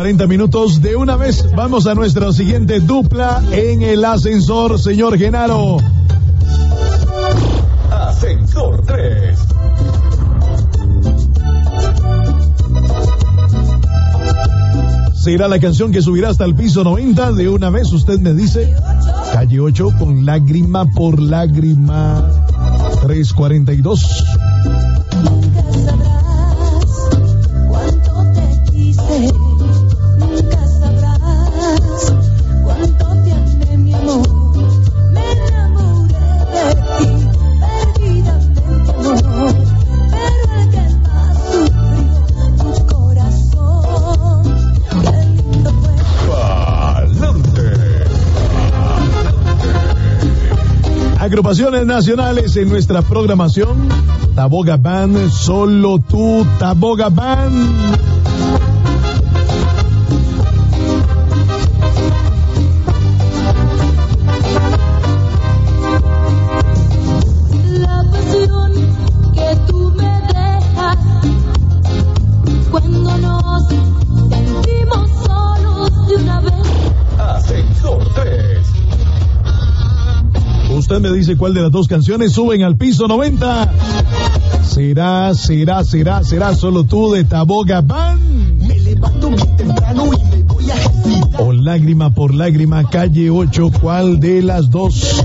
40 minutos. De una vez vamos a nuestra siguiente dupla en el ascensor, señor Genaro. Ascensor 3. Será la canción que subirá hasta el piso 90. De una vez usted me dice, calle 8 con lágrima por lágrima 342. Agrupaciones nacionales en nuestra programación. Taboga Band, solo tú, Taboga Band. Usted me dice cuál de las dos canciones suben al piso 90. Será, será, será, será solo tú de Taboga Band. Me levanto muy temprano y me voy a ejercitar. O lágrima por lágrima, calle 8, ¿cuál de las dos?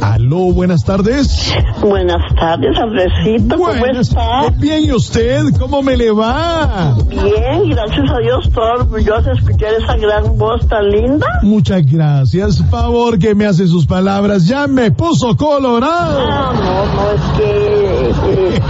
Aló, buenas tardes. Buenas tardes, Andresito. ¿Cómo Buenas- está? Bien, ¿y usted? ¿Cómo me le va? Bien, gracias a Dios, todo orgulloso de escuchar esa gran voz tan linda. Muchas gracias. Favor que me hace sus palabras. Ya me puso colorado. Ah, no, no, es que... eh,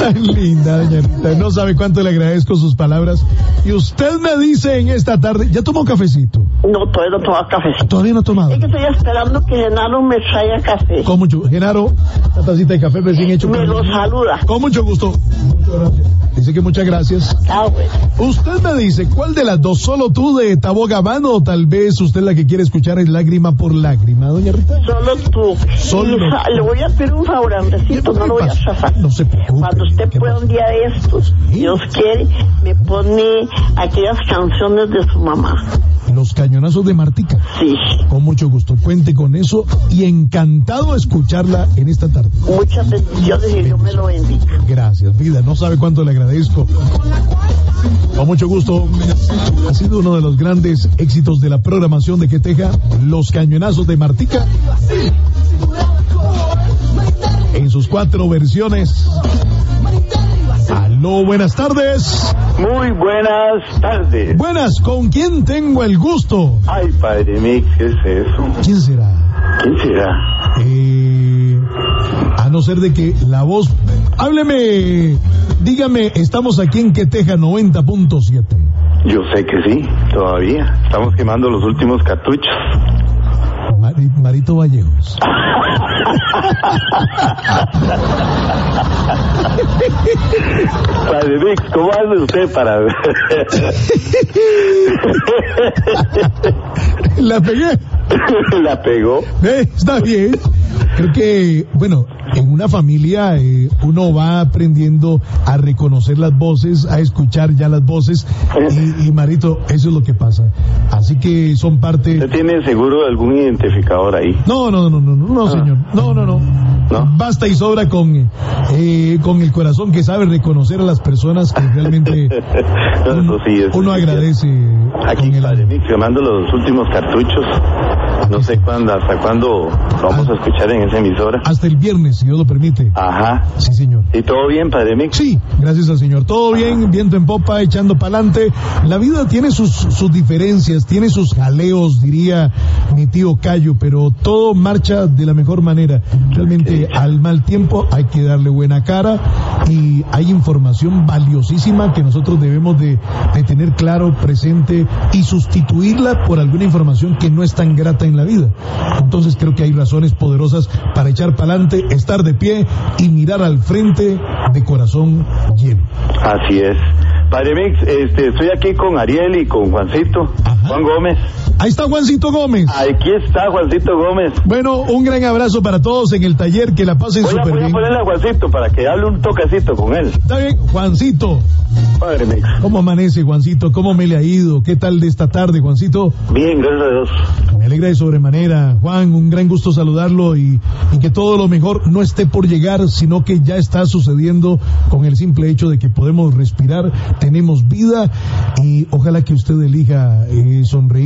Tan linda, doña. No sabe cuánto le agradezco sus palabras. Y usted me dice en esta tarde, ¿ya tomó cafecito? no, todavía no tomo café. Todavía no ha tomado. Es que estoy esperando que Genaro me traiga café. Con mucho Genaro, una tacita de café recién hecho. Me lo saluda. Con mucho gusto. Muchas gracias. Dice que muchas gracias. Ah, bueno. Usted me dice, ¿cuál de las dos? ¿Solo tú de Tabogabán o tal vez usted la que quiere escuchar es lágrima por lágrima, doña Rita? Solo tú. Solo Y Le voy a pedir un favor, Andresito, no lo voy a chafar. No se preocupe. Cuando usted ¿Qué pueda un día de estos, Dios quiere, me pone aquellas canciones de su mamá. Los cañonazos de Martica. Sí. Con mucho gusto. Cuente con eso y encantado de escucharla en esta tarde. Muchas bendiciones y Dios me lo bendiga. Gracias, vida. No sabe cuánto le agradezco. Con mucho gusto. Ha sido uno de los grandes éxitos de la programación de Queteja, Los Cañonazos de Martica. En sus cuatro versiones. Aló, buenas tardes. Muy buenas tardes. Buenas, ¿con quién tengo el gusto? Ay, padre Mix, ¿qué es eso? ¿Quién será? ¿Quién será? Eh, a no ser de que la voz. Hábleme, dígame, estamos aquí en Queteja 90.7. Yo sé que sí, todavía. Estamos quemando los últimos cartuchos. Mari- Marito Vallejos. Padre Mix, ¿cómo hace usted para.? La pegué. La pegó. Eh, Está bien. Creo que, bueno, en una familia eh, uno va aprendiendo a reconocer las voces, a escuchar ya las voces. Y, y, Marito, eso es lo que pasa. Así que son parte. ¿Usted tiene seguro algún identificador ahí? No, no, no, no, no, no, señor. No, no, no. ¿No? Basta y sobra con, eh, con el corazón que sabe reconocer a las personas que realmente No, uno, sí, agradece. Aquí, el Padre. Mix, los últimos cartuchos. No sé cuándo, hasta cuándo lo vamos a escuchar en esa emisora. Hasta el viernes, si Dios lo permite. Ajá. Sí, señor. ¿Y todo bien, Padre Mix? Sí, gracias al Señor. Todo bien, viento en popa, echando pa'lante. La vida tiene sus, sus diferencias, tiene sus jaleos, diría mi tío Cayo, pero todo marcha de la mejor manera. Realmente al mal tiempo hay que darle buena cara y hay información valiosísima que nosotros debemos de, de tener claro, presente y sustituirla por alguna información que no es tan grata en la vida. Entonces creo que hay razones poderosas para echar pa'lante, estar de pie y mirar al frente de corazón lleno. Así es. Padre Mix, este, estoy aquí con Ariel y con Juancito, Juan Gómez. Ahí está Juancito Gómez. Aquí está Juancito Gómez. Bueno, un gran abrazo para todos en el taller, que la pasen súper voy a bien. ponerle a Juancito para que hable un toquecito con él. Está bien, Juancito. Padre Mix. ¿Cómo amanece, Juancito? ¿Cómo me le ha ido? ¿Qué tal de esta tarde, Juancito? Bien, gracias a Dios. Me alegra de sobremanera. Juan, un gran gusto saludarlo y, y que todo lo mejor no esté por llegar, sino que ya está sucediendo con el simple hecho de que podemos respirar, tenemos vida y ojalá que usted elija eh, sonreír.